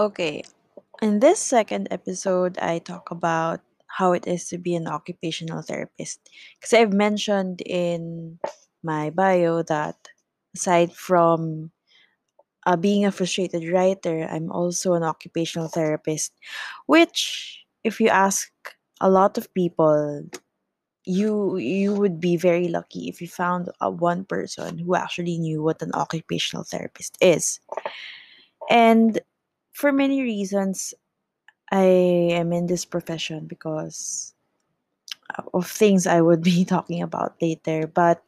Okay, in this second episode, I talk about how it is to be an occupational therapist. Because I've mentioned in my bio that aside from uh, being a frustrated writer, I'm also an occupational therapist, which, if you ask a lot of people, you you would be very lucky if you found uh, one person who actually knew what an occupational therapist is. And for many reasons, I am in this profession because of things I would be talking about later, but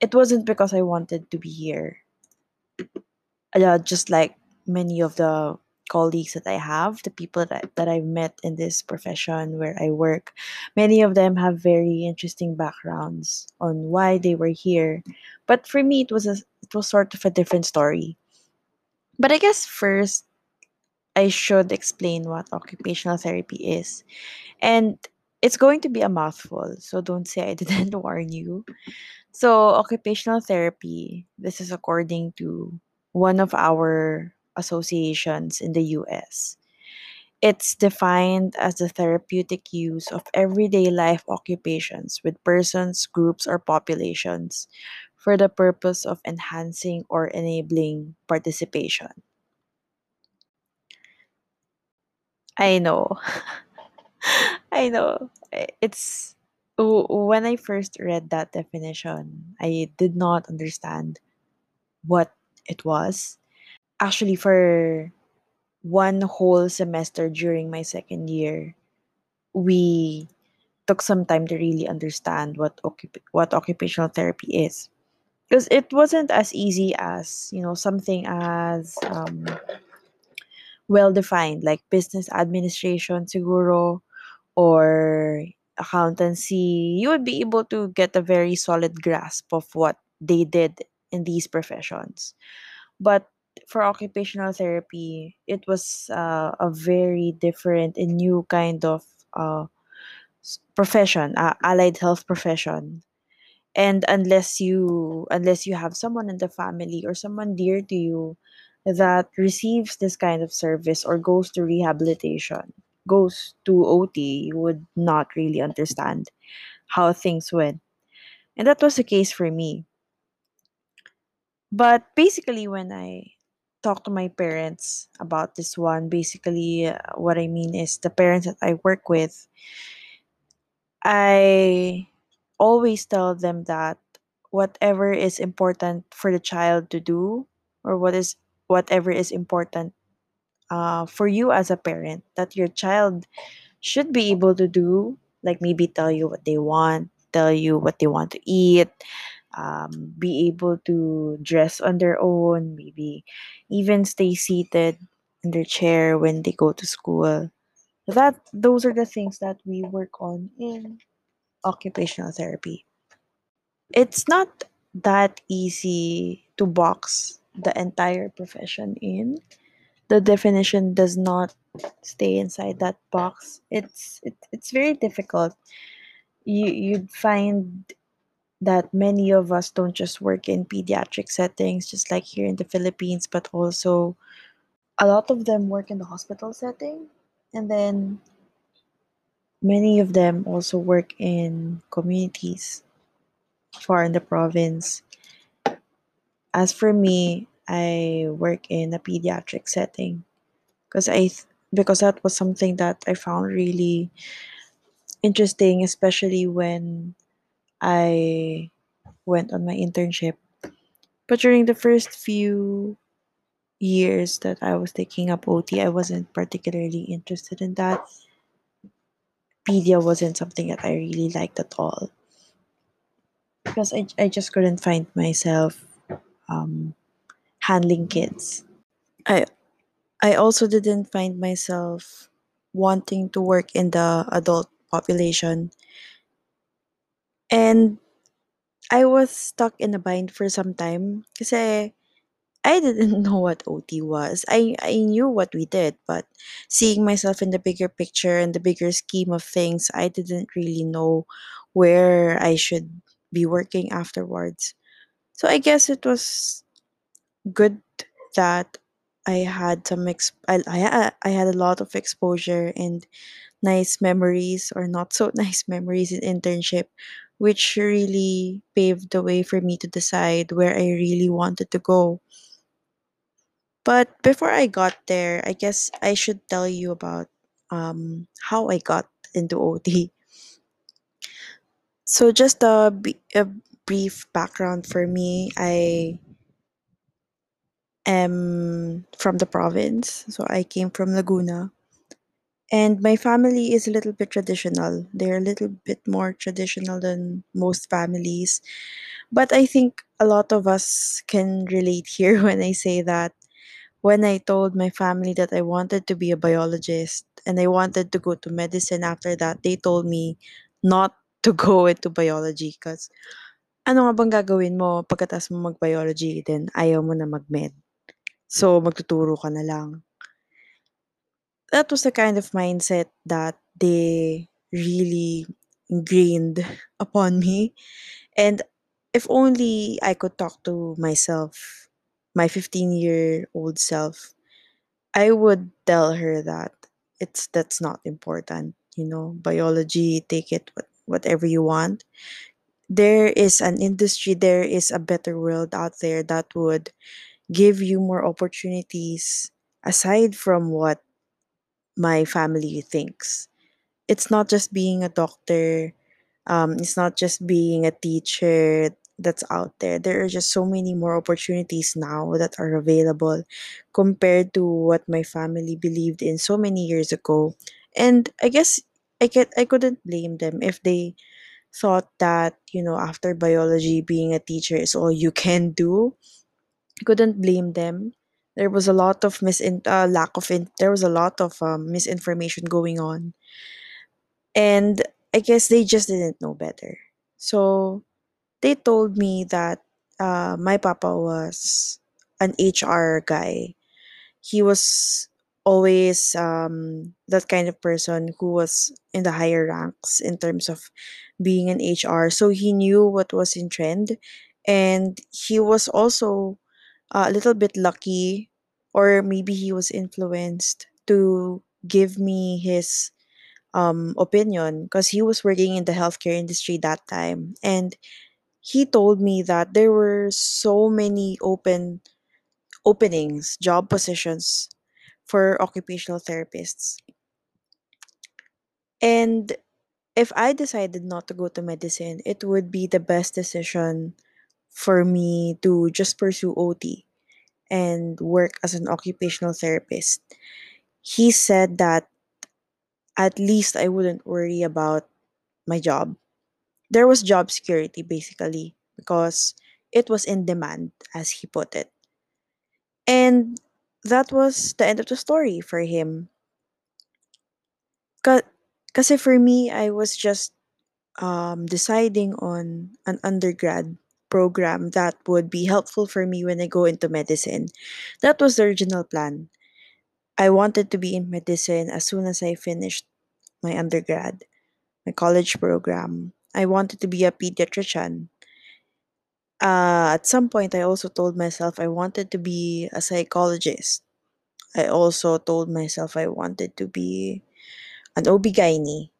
it wasn't because I wanted to be here. Uh, just like many of the colleagues that I have, the people that, that I've met in this profession where I work, many of them have very interesting backgrounds on why they were here. But for me, it was a, it was sort of a different story. But I guess first I should explain what occupational therapy is. And it's going to be a mouthful, so don't say I didn't warn you. So, occupational therapy, this is according to one of our associations in the US. It's defined as the therapeutic use of everyday life occupations with persons, groups, or populations for the purpose of enhancing or enabling participation. I know. I know. It's when I first read that definition, I did not understand what it was. Actually, for one whole semester during my second year, we took some time to really understand what occup- what occupational therapy is. Because it wasn't as easy as, you know, something as um, well defined, like business administration, siguro, or accountancy, you would be able to get a very solid grasp of what they did in these professions. But for occupational therapy, it was uh, a very different and new kind of uh, profession, uh, allied health profession. And unless you unless you have someone in the family or someone dear to you that receives this kind of service or goes to rehabilitation, goes to OT, would not really understand how things went. And that was the case for me. But basically, when I talk to my parents about this one, basically, uh, what I mean is the parents that I work with, I always tell them that whatever is important for the child to do, or what is whatever is important uh, for you as a parent, that your child should be able to do, like maybe tell you what they want, tell you what they want to eat, um, be able to dress on their own, maybe even stay seated in their chair when they go to school. That those are the things that we work on in occupational therapy. It's not that easy to box the entire profession in. The definition does not stay inside that box. It's it, it's very difficult. You you'd find that many of us don't just work in pediatric settings, just like here in the Philippines, but also a lot of them work in the hospital setting. And then many of them also work in communities far in the province. As for me, I work in a pediatric setting because I th- because that was something that I found really interesting, especially when I went on my internship. But during the first few years that I was taking up OT, I wasn't particularly interested in that. Pedia wasn't something that I really liked at all because I, I just couldn't find myself um, handling kids. I I also didn't find myself wanting to work in the adult population, and I was stuck in a bind for some time because I didn't know what OT was. I I knew what we did, but seeing myself in the bigger picture and the bigger scheme of things, I didn't really know where I should be working afterwards. So I guess it was good that I had some ex- I, I I had a lot of exposure and nice memories or not so nice memories in internship, which really paved the way for me to decide where I really wanted to go. But before I got there, I guess I should tell you about um, how I got into OT. So just a, a brief background for me. I am from the province, so I came from Laguna. And my family is a little bit traditional. They're a little bit more traditional than most families. But I think a lot of us can relate here when I say that when I told my family that I wanted to be a biologist and I wanted to go to medicine after that, they told me not to go into biology because ano nga bang gagawin mo pagkatapos mo mag-biology then ayaw mo na mag-med. So, magtuturo ka na lang. That was the kind of mindset that they really ingrained upon me. And if only I could talk to myself, my 15 year old self, I would tell her that it's that's not important. You know, biology, take it what, whatever you want. There is an industry, there is a better world out there that would give you more opportunities aside from what my family thinks. It's not just being a doctor, um, it's not just being a teacher that's out there. There are just so many more opportunities now that are available compared to what my family believed in so many years ago. And I guess I get I couldn't blame them if they thought that, you know, after biology being a teacher is all you can do. Couldn't blame them. There was a lot of misin uh, lack of in there was a lot of um, misinformation going on and I guess they just didn't know better. So they told me that uh, my papa was an HR guy. He was always um, that kind of person who was in the higher ranks in terms of being an HR. So he knew what was in trend. And he was also uh, a little bit lucky, or maybe he was influenced to give me his um, opinion because he was working in the healthcare industry that time. And he told me that there were so many open openings, job positions for occupational therapists. And if I decided not to go to medicine, it would be the best decision for me to just pursue OT and work as an occupational therapist. He said that at least I wouldn't worry about my job there was job security basically because it was in demand, as he put it. And that was the end of the story for him. Because for me, I was just um, deciding on an undergrad program that would be helpful for me when I go into medicine. That was the original plan. I wanted to be in medicine as soon as I finished my undergrad, my college program. I wanted to be a pediatrician Uh, at some point, I also told myself I wanted to be a psychologist. I also told myself I wanted to be an OB-GYN,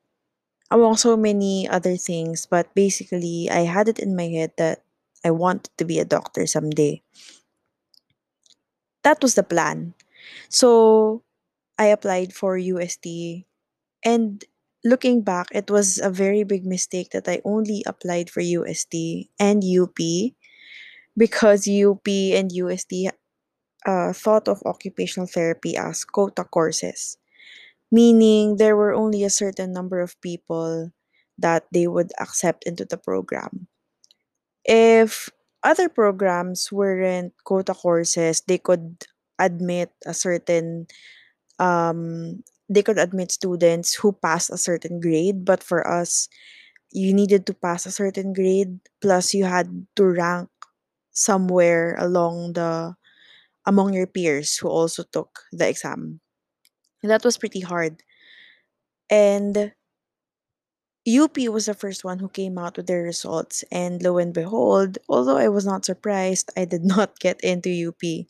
among so many other things. But basically, I had it in my head that I wanted to be a doctor someday. That was the plan. So I applied for UST. And looking back, it was a very big mistake that I only applied for UST and UP because UP and UST uh, thought of occupational therapy as quota courses, meaning there were only a certain number of people that they would accept into the program. If other programs weren't quota courses, they could admit a certain um they could admit students who passed a certain grade but for us you needed to pass a certain grade plus you had to rank somewhere along the among your peers who also took the exam. That was pretty hard. And UP was the first one who came out with their results. And lo and behold, although I was not surprised, I did not get into UP.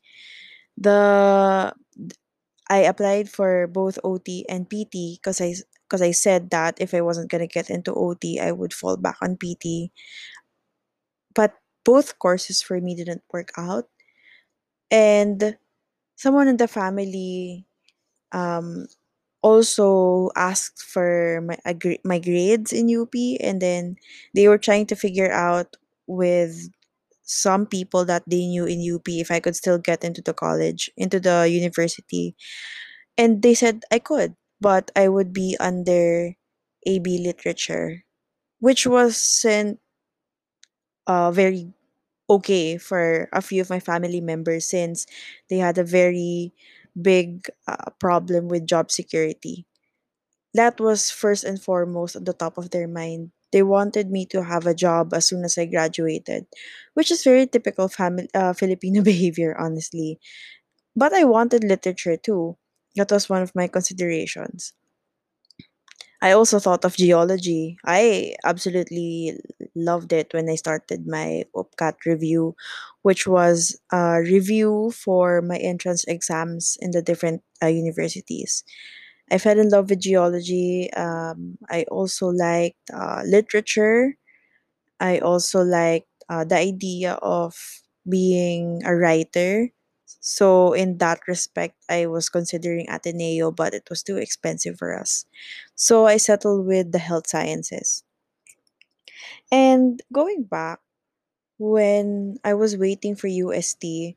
The I applied for both OT and PT because I because I said that if I wasn't gonna get into OT, I would fall back on PT. But both courses for me didn't work out, and someone in the family um, also asked for my my grades in UP, and then they were trying to figure out with some people that they knew in UP if I could still get into the college, into the university. And they said I could, but I would be under AB literature, which wasn't uh, very okay for a few of my family members since they had a very big uh, problem with job security. That was first and foremost on the top of their mind. They wanted me to have a job as soon as I graduated, which is very typical family uh, Filipino behavior, honestly. But I wanted literature too. That was one of my considerations. I also thought of geology. I absolutely loved it when I started my UPCAT review, which was a review for my entrance exams in the different uh, universities. I fell in love with geology. Um, I also liked uh, literature. I also liked uh, the idea of being a writer. So, in that respect, I was considering Ateneo, but it was too expensive for us. So, I settled with the health sciences. And going back, when I was waiting for UST,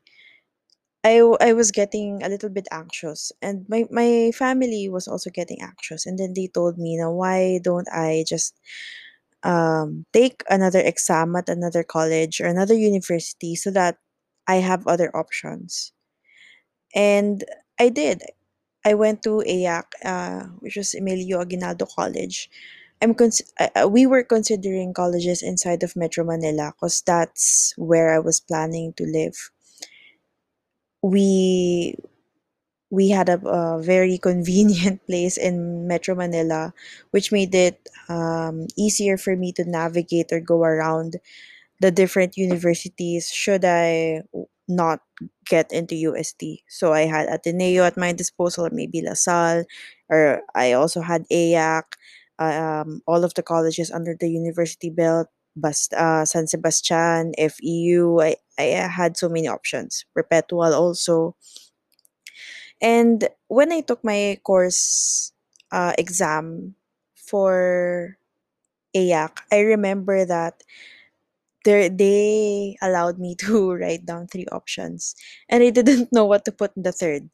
I, was getting a little bit anxious and my, my family was also getting anxious and then they told me now why don't I just um, take another exam at another college or another university so that I have other options? And I did. I went to EAC uh, which was Emilio Aguinaldo College. I'm cons- we were considering colleges inside of Metro Manila because that's where I was planning to live we we had a, a very convenient place in Metro Manila, which made it um, easier for me to navigate or go around the different universities should I not get into UST. So I had Ateneo at my disposal, maybe LaSalle, or I also had EAC, um, all of the colleges under the university belt. Bast, uh, San Sebastian, FEU, I, I had so many options. Perpetual also. And when I took my course uh, exam for EAC, I remember that there they allowed me to write down three options, and I didn't know what to put in the third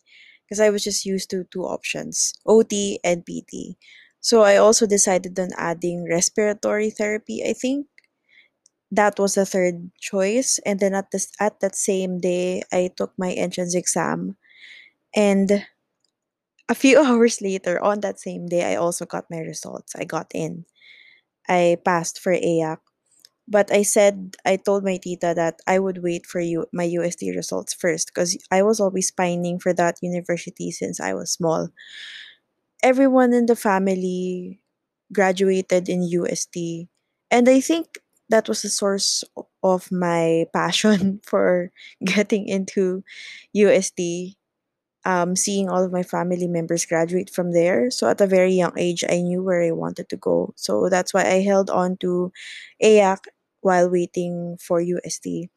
because I was just used to two options, OT and PT. So I also decided on adding respiratory therapy. I think that was the third choice, and then at this at that same day, I took my entrance exam, and A few hours later, on that same day, I also got my results. I got in. I passed for EAC. But I said, I told my tita that I would wait for you my UST results first because I was always pining for that university since I was small. Everyone in the family graduated in UST And I think that was the source of my passion for getting into UST um, seeing all of my family members graduate from there. So at a very young age, I knew where I wanted to go. So that's why I held on to EAC while waiting for UST.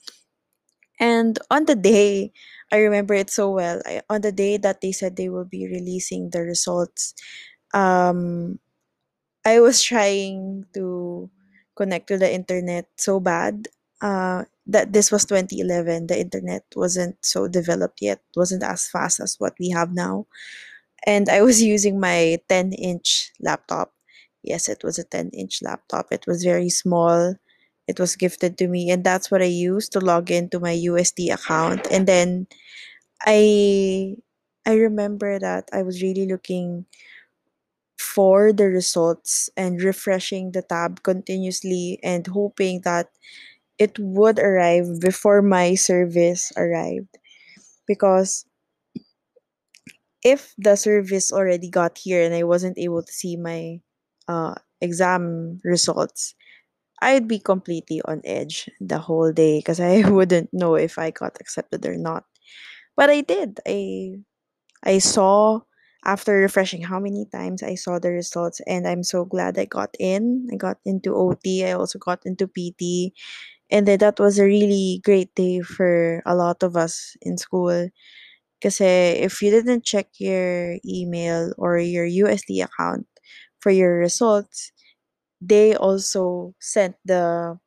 And on the day, I remember it so well. I, on the day that they said they will be releasing the results, um, I was trying to connect to the internet so bad. Uh, that this was 2011. The internet wasn't so developed yet. wasn't as fast as what we have now. And I was using my 10 inch laptop. Yes, it was a 10 inch laptop. It was very small. It was gifted to me, and that's what I used to log into my UST account. And then I I remember that I was really looking for the results and refreshing the tab continuously and hoping that it would arrive before my service arrived because if the service already got here and I wasn't able to see my uh, exam results, I'd be completely on edge the whole day because I wouldn't know if I got accepted or not. But I did. I I saw after refreshing how many times I saw the results and I'm so glad I got in. I got into OT. I also got into PT. And then that was a really great day for a lot of us in school. Because if you didn't check your email or your UST account for your results, they also sent the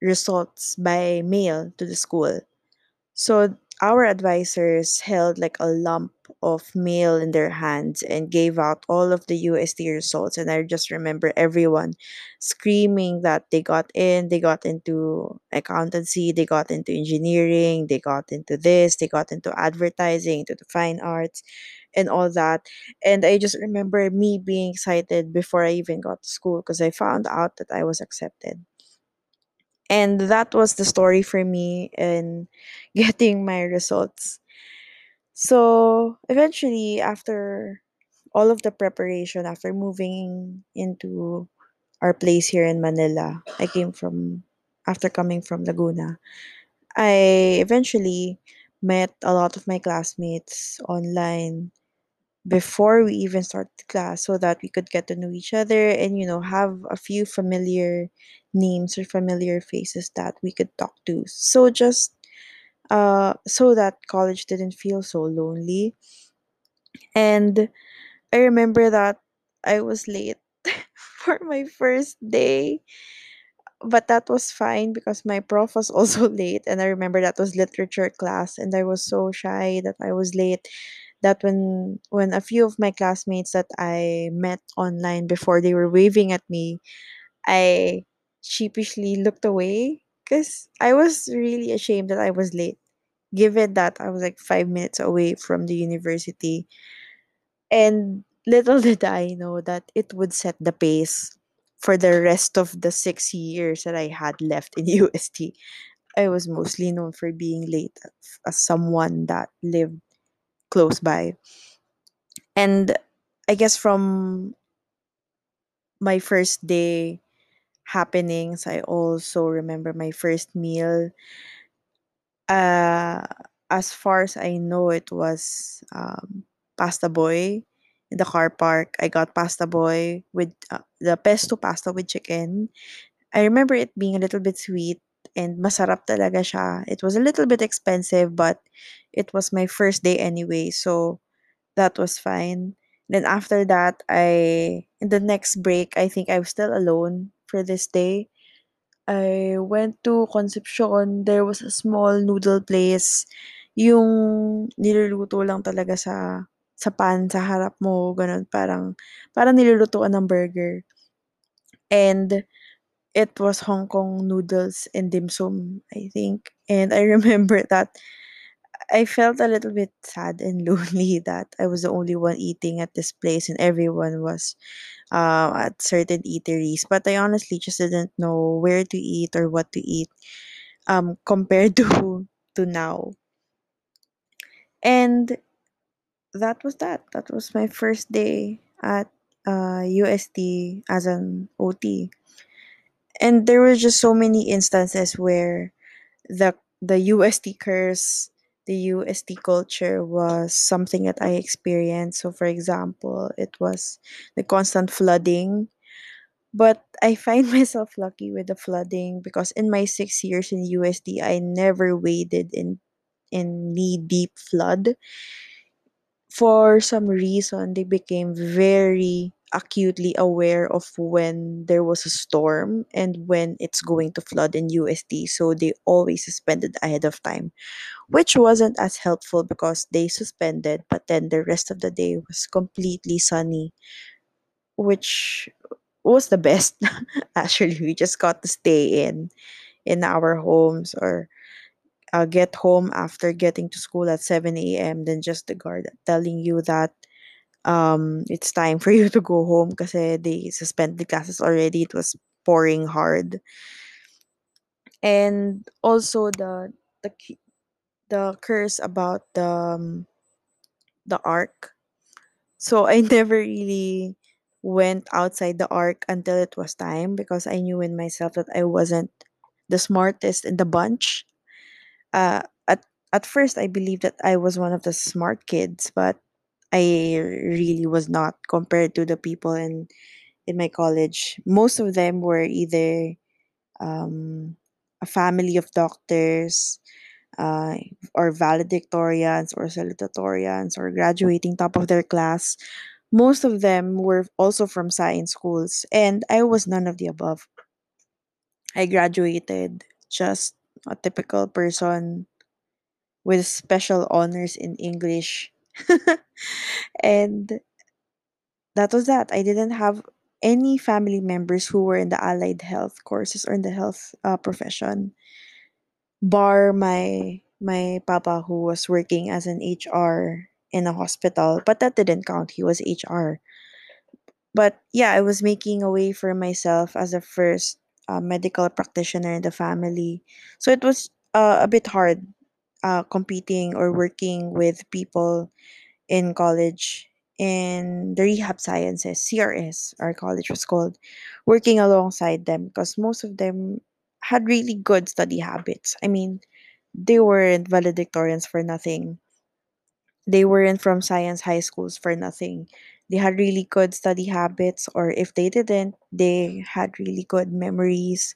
results by mail to the school. So our advisors held like a lump of mail in their hands and gave out all of the UST results. And I just remember everyone screaming that they got in, they got into accountancy, they got into engineering, they got into this, they got into advertising, into the fine arts, and all that. And I just remember me being excited before I even got to school because I found out that I was accepted and that was the story for me in getting my results. So eventually, after all of the preparation, after moving into our place here in Manila, I came from, after coming from Laguna, I eventually met a lot of my classmates online before we even started class so that we could get to know each other and you know have a few familiar names or familiar faces that we could talk to. So just uh so that college didn't feel so lonely. And i remember that i was late for my first day but that was fine because my prof was also late and i remember that was literature class and i was so shy that i was late that when when a few of my classmates that I met online before they were waving at me, I sheepishly looked away because I was really ashamed that I was late, given that I was like five minutes away from the university. And little did I know that it would set the pace for the rest of the six years that I had left in UST. I was mostly known for being late as someone that lived close by. And I guess from my first day happenings, I also remember my first meal. Uh, as far as I know, it was um, pasta boy in the car park. I got pasta boy with uh, the pesto pasta with chicken. I remember it being a little bit sweet and masarap talaga siya. It was a little bit expensive, but it was my first day anyway, so that was fine. Then after that, I in the next break, I think I was still alone for this day. I went to Concepcion. There was a small noodle place. Yung niluluto lang talaga sa sa pan sa harap mo, ganun. Parang, parang nilulutuan ng burger. And it was Hong Kong noodles and dim sum, I think. And I remember that I felt a little bit sad and lonely that I was the only one eating at this place and everyone was uh, at certain eateries. But I honestly just didn't know where to eat or what to eat um, compared to to now. And that was that. That was my first day at uh, UST as an OT. And there were just so many instances where the the UST curse, the UST culture was something that I experienced. So for example, it was the constant flooding. But I find myself lucky with the flooding because in my six years in UST, I never waded in in knee deep flood. For some reason, they became very acutely aware of when there was a storm and when it's going to flood in UST. So they always suspended ahead of time, which wasn't as helpful because they suspended, but then the rest of the day was completely sunny, which was the best. Actually, we just got to stay in in our homes or uh, get home after getting to school at 7 a.m. Then just the guard telling you that um it's time for you to go home kasi they suspended the classes already. It was pouring hard. And also the the the curse about the um, the arc. So I never really went outside the arc until it was time because I knew in myself that I wasn't the smartest in the bunch. Uh, at at first I believed that I was one of the smart kids, but I really was not compared to the people in in my college. Most of them were either um, a family of doctors, uh, or valedictorians, or salutatorians, or graduating top of their class. Most of them were also from science schools, and I was none of the above. I graduated just a typical person with special honors in English. and that was that. I didn't have any family members who were in the allied health courses or in the health uh, profession, bar my my papa who was working as an HR in a hospital, but that didn't count. He was HR. But yeah, I was making a way for myself as a first uh, medical practitioner in the family. So it was uh, a bit hard uh, competing or working with people in college in the rehab sciences, CRS, our college was called, working alongside them because most of them had really good study habits. I mean, they weren't valedictorians for nothing. They weren't from science high schools for nothing. They had really good study habits, or if they didn't, they had really good memories,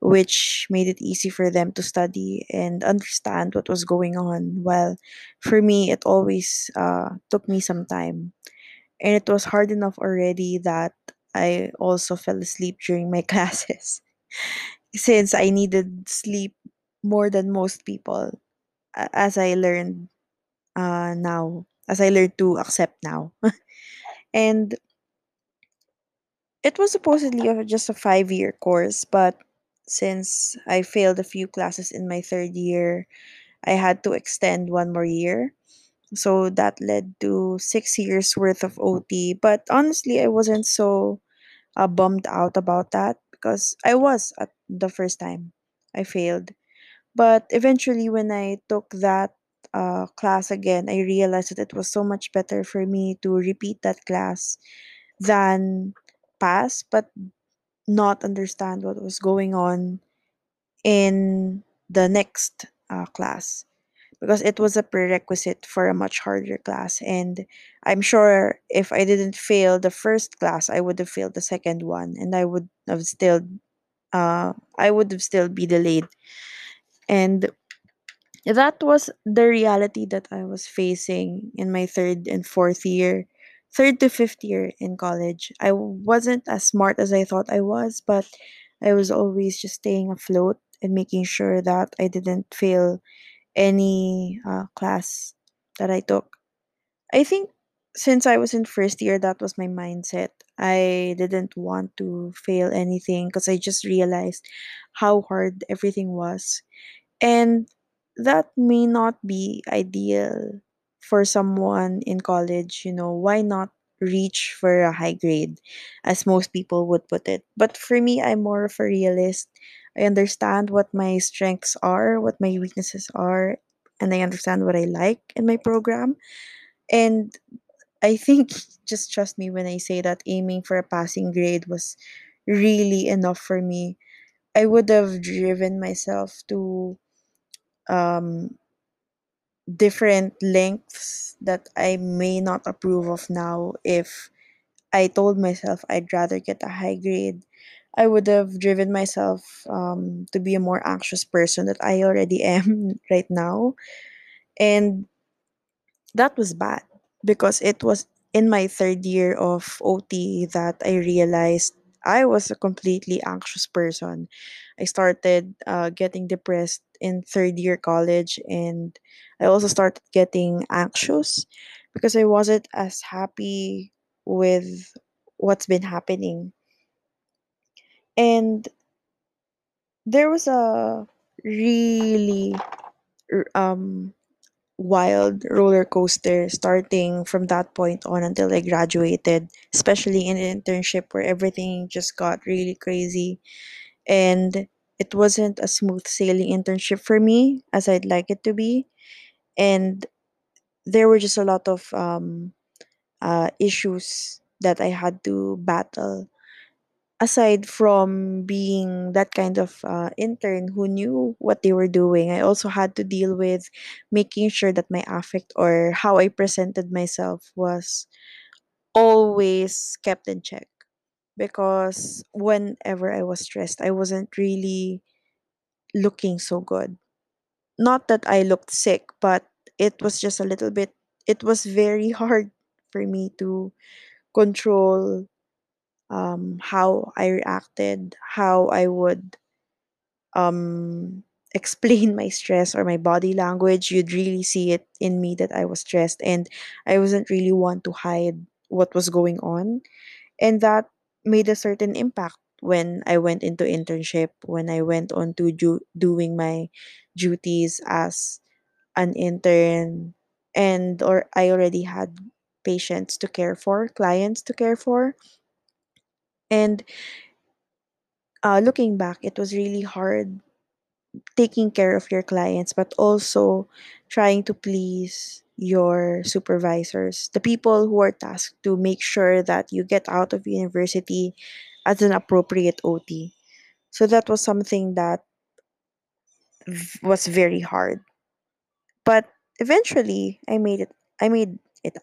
which made it easy for them to study and understand what was going on. While for me, it always uh, took me some time and it was hard enough already that I also fell asleep during my classes since I needed sleep more than most people as I learned uh, now as I learned to accept now and it was supposedly just a five year course but since I failed a few classes in my third year I had to extend one more year so that led to six years worth of OT but honestly I wasn't so uh, bummed out about that because I was at the first time I failed. But eventually, when I took that uh, class again, I realized that it was so much better for me to repeat that class than pass, but not understand what was going on in the next uh, class because it was a prerequisite for a much harder class. And I'm sure if I didn't fail the first class, I would have failed the second one, and I would have still, uh, I would have still be delayed. And that was the reality that I was facing in my third and fourth year, third to fifth year in college. I wasn't as smart as I thought I was, but I was always just staying afloat and making sure that I didn't fail any uh, class that I took. I think since I was in first year, that was my mindset. I didn't want to fail anything because I just realized how hard everything was. And that may not be ideal for someone in college, you know, why not reach for a high grade, as most people would put it? But for me, I'm more of a realist. I understand what my strengths are, what my weaknesses are, and I understand what I like in my program. And I think, just trust me when I say that aiming for a passing grade was really enough for me. I would have driven myself to um, different lengths that I may not approve of now if I told myself I'd rather get a high grade. I would have driven myself um, to be a more anxious person that I already am right now. And that was bad because it was in my third year of OT that I realized I was a completely anxious person. I started uh, getting depressed in third year college, and I also started getting anxious because I wasn't as happy with what's been happening. And there was a really um wild roller coaster starting from that point on until I graduated, especially in an internship where everything just got really crazy and it wasn't a smooth sailing internship for me as I'd like it to be. And there were just a lot of um, uh, issues that I had to battle. aside from being that kind of uh, intern who knew what they were doing, I also had to deal with making sure that my affect or how I presented myself was always kept in check. Because whenever I was stressed, I wasn't really looking so good. Not that I looked sick, but it was just a little bit, it was very hard for me to control um, how I reacted, how I would um, explain my stress or my body language. You'd really see it in me that I was stressed and I wasn't really want to hide what was going on. And that made a certain impact when I went into internship, when I went on to do, doing my duties as an intern and or I already had patients to care for, clients to care for. And uh, looking back, it was really hard taking care of your clients, but also trying to please your supervisors, the people who are tasked to make sure that you get out of university as an appropriate OT. So that was something that was very hard. But eventually I made it I made it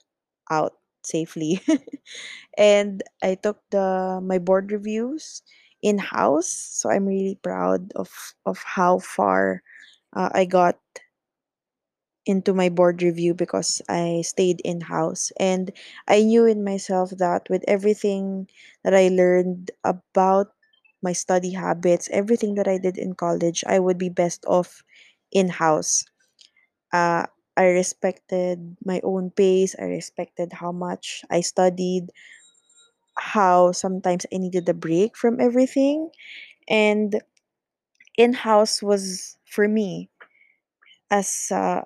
out safely. and I took the my board reviews in house, so I'm really proud of of how far uh, I got into my board review because I stayed in house and I knew in myself that with everything that I learned about my study habits, everything that I did in college, I would be best off in house. Uh, I respected my own pace. I respected how much I studied, how sometimes I needed a break from everything. And in house was for me as uh,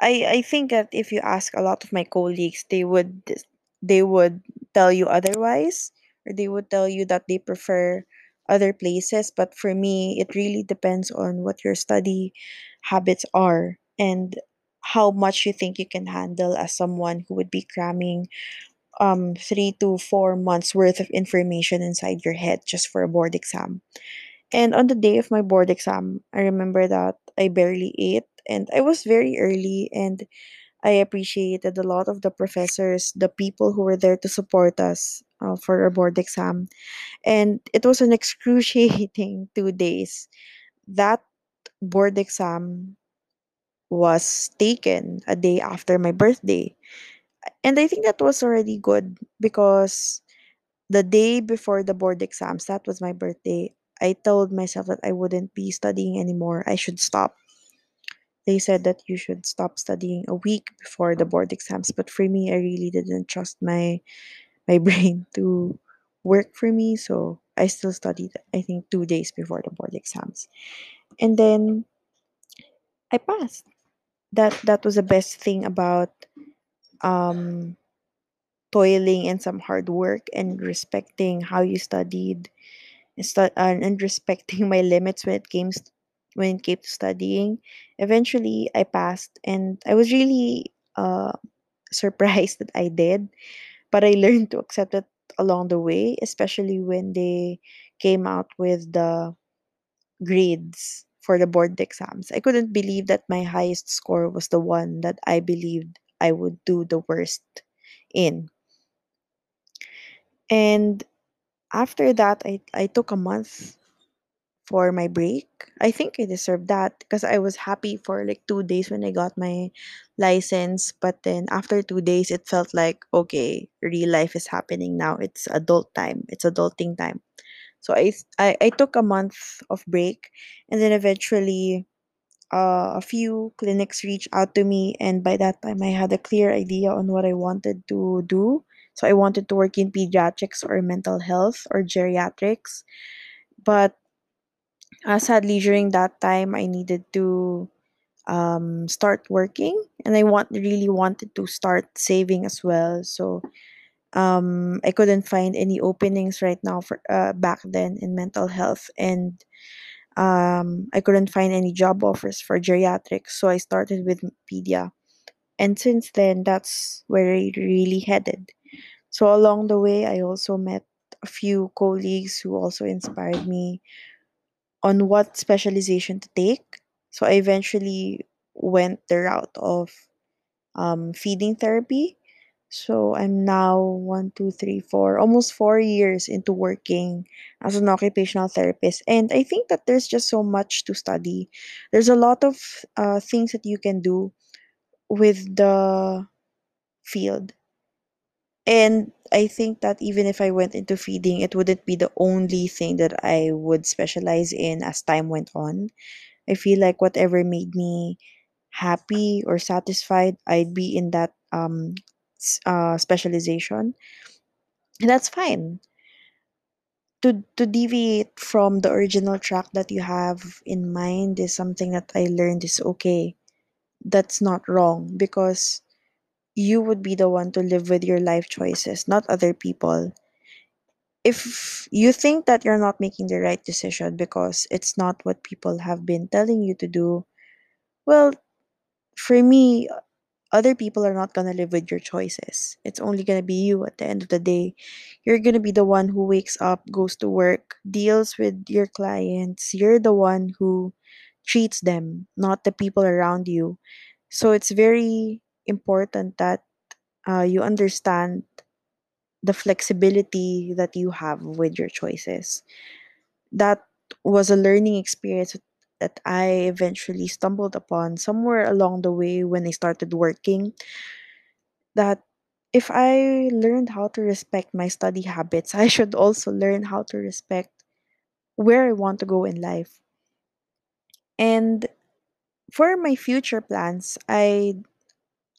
I I think that if you ask a lot of my colleagues, they would they would tell you otherwise, or they would tell you that they prefer other places. But for me, it really depends on what your study habits are and how much you think you can handle as someone who would be cramming um three to four months worth of information inside your head just for a board exam. And on the day of my board exam, I remember that I barely ate and I was very early and I appreciated a lot of the professors, the people who were there to support us uh, for our board exam. And it was an excruciating two days. That board exam was taken a day after my birthday. And I think that was already good because the day before the board exams, that was my birthday, I told myself that I wouldn't be studying anymore. I should stop. They said that you should stop studying a week before the board exams, but for me, I really didn't trust my my brain to work for me, so I still studied. I think two days before the board exams, and then I passed. That that was the best thing about um, toiling and some hard work and respecting how you studied and, stu- and respecting my limits when it came when it came to studying. Eventually, I passed, and I was really uh, surprised that I did. But I learned to accept it along the way, especially when they came out with the grades for the board exams. I couldn't believe that my highest score was the one that I believed I would do the worst in. And after that, I, I took a month for my break. I think I deserved that because I was happy for like two days when I got my license. But then after two days, it felt like, okay, real life is happening now. It's adult time, it's adulting time. So I, I, I took a month of break and then eventually uh, a few clinics reached out to me. And by that time, I had a clear idea on what I wanted to do. So I wanted to work in pediatrics or mental health or geriatrics. But uh, sadly, during that time, I needed to um, start working, and I want really wanted to start saving as well. So um, I couldn't find any openings right now for uh, back then in mental health, and um, I couldn't find any job offers for geriatrics. So I started with pedia, and since then, that's where I really headed. So along the way, I also met a few colleagues who also inspired me on what specialization to take. So I eventually went the route of um, feeding therapy. So I'm now one, two, three, four, almost four years into working as an occupational therapist. And I think that there's just so much to study. There's a lot of uh, things that you can do with the field. And I think that even if I went into feeding, it wouldn't be the only thing that I would specialize in as time went on. I feel like whatever made me happy or satisfied, I'd be in that um uh, specialization. And that's fine. To to deviate from the original track that you have in mind is something that I learned is okay. That's not wrong because you would be the one to live with your life choices, not other people. If you think that you're not making the right decision because it's not what people have been telling you to do, well, for me, other people are not going to live with your choices. It's only going to be you at the end of the day. You're going to be the one who wakes up, goes to work, deals with your clients. You're the one who treats them, not the people around you. So it's very important that uh, you understand the flexibility that you have with your choices. That was a learning experience that I eventually stumbled upon somewhere along the way when I started working that if I learned how to respect my study habits, I should also learn how to respect where I want to go in life. And for my future plans, I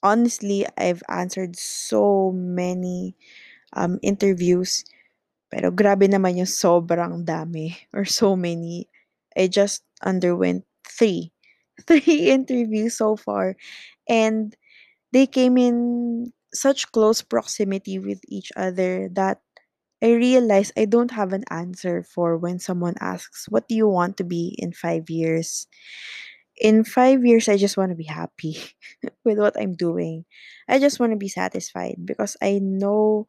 honestly I've answered so many um interviews, pero grabe naman yung sobrang dami or so many. I just underwent three, three interviews so far, and they came in such close proximity with each other that I realized I don't have an answer for when someone asks, What do you want to be in five years? In five years, I just want to be happy with what I'm doing. I just want to be satisfied because I know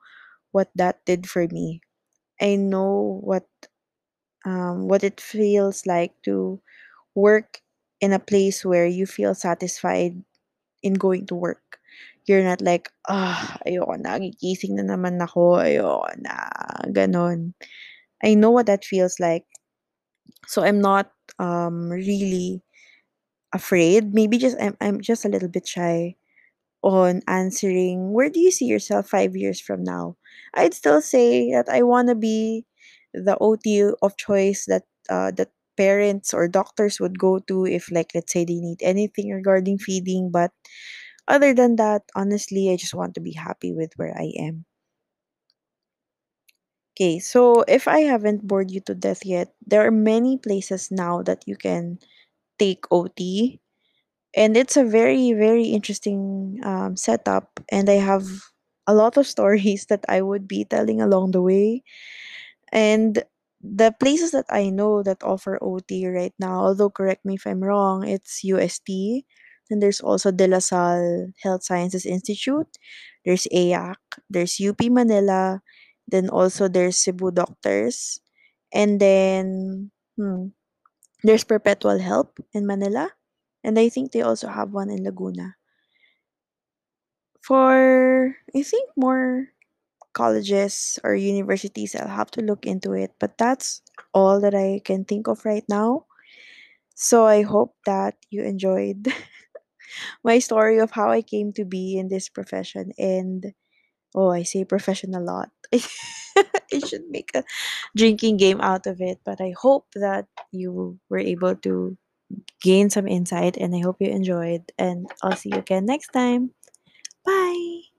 what that did for me. I know what um, what it feels like to work in a place where you feel satisfied in going to work. You're not like, ah, ayoko na, gigising na naman ako, ayoko na, ganon. I know what that feels like. So I'm not um really afraid. Maybe just I'm I'm just a little bit shy on answering where do you see yourself five years from now? I'd still say that I wanna be the OT of choice that uh that parents or doctors would go to if like let's say they need anything regarding feeding but other than that honestly i just want to be happy with where i am okay so if i haven't bored you to death yet there are many places now that you can take ot and it's a very very interesting um, setup and i have a lot of stories that i would be telling along the way And the places that I know that offer OT right now, although correct me if I'm wrong, it's UST. Then there's also De La Salle Health Sciences Institute. There's EAC. There's UP Manila. Then also there's Cebu Doctors. And then hmm, there's Perpetual Help in Manila. And I think they also have one in Laguna. For I think more colleges or universities, I'll have to look into it. But that's all that I can think of right now. So I hope that you enjoyed my story of how I came to be in this profession. And oh, I say profession a lot. it, should make a drinking game out of it. But I hope that you were able to gain some insight and I hope you enjoyed. And I'll see you again next time. Bye.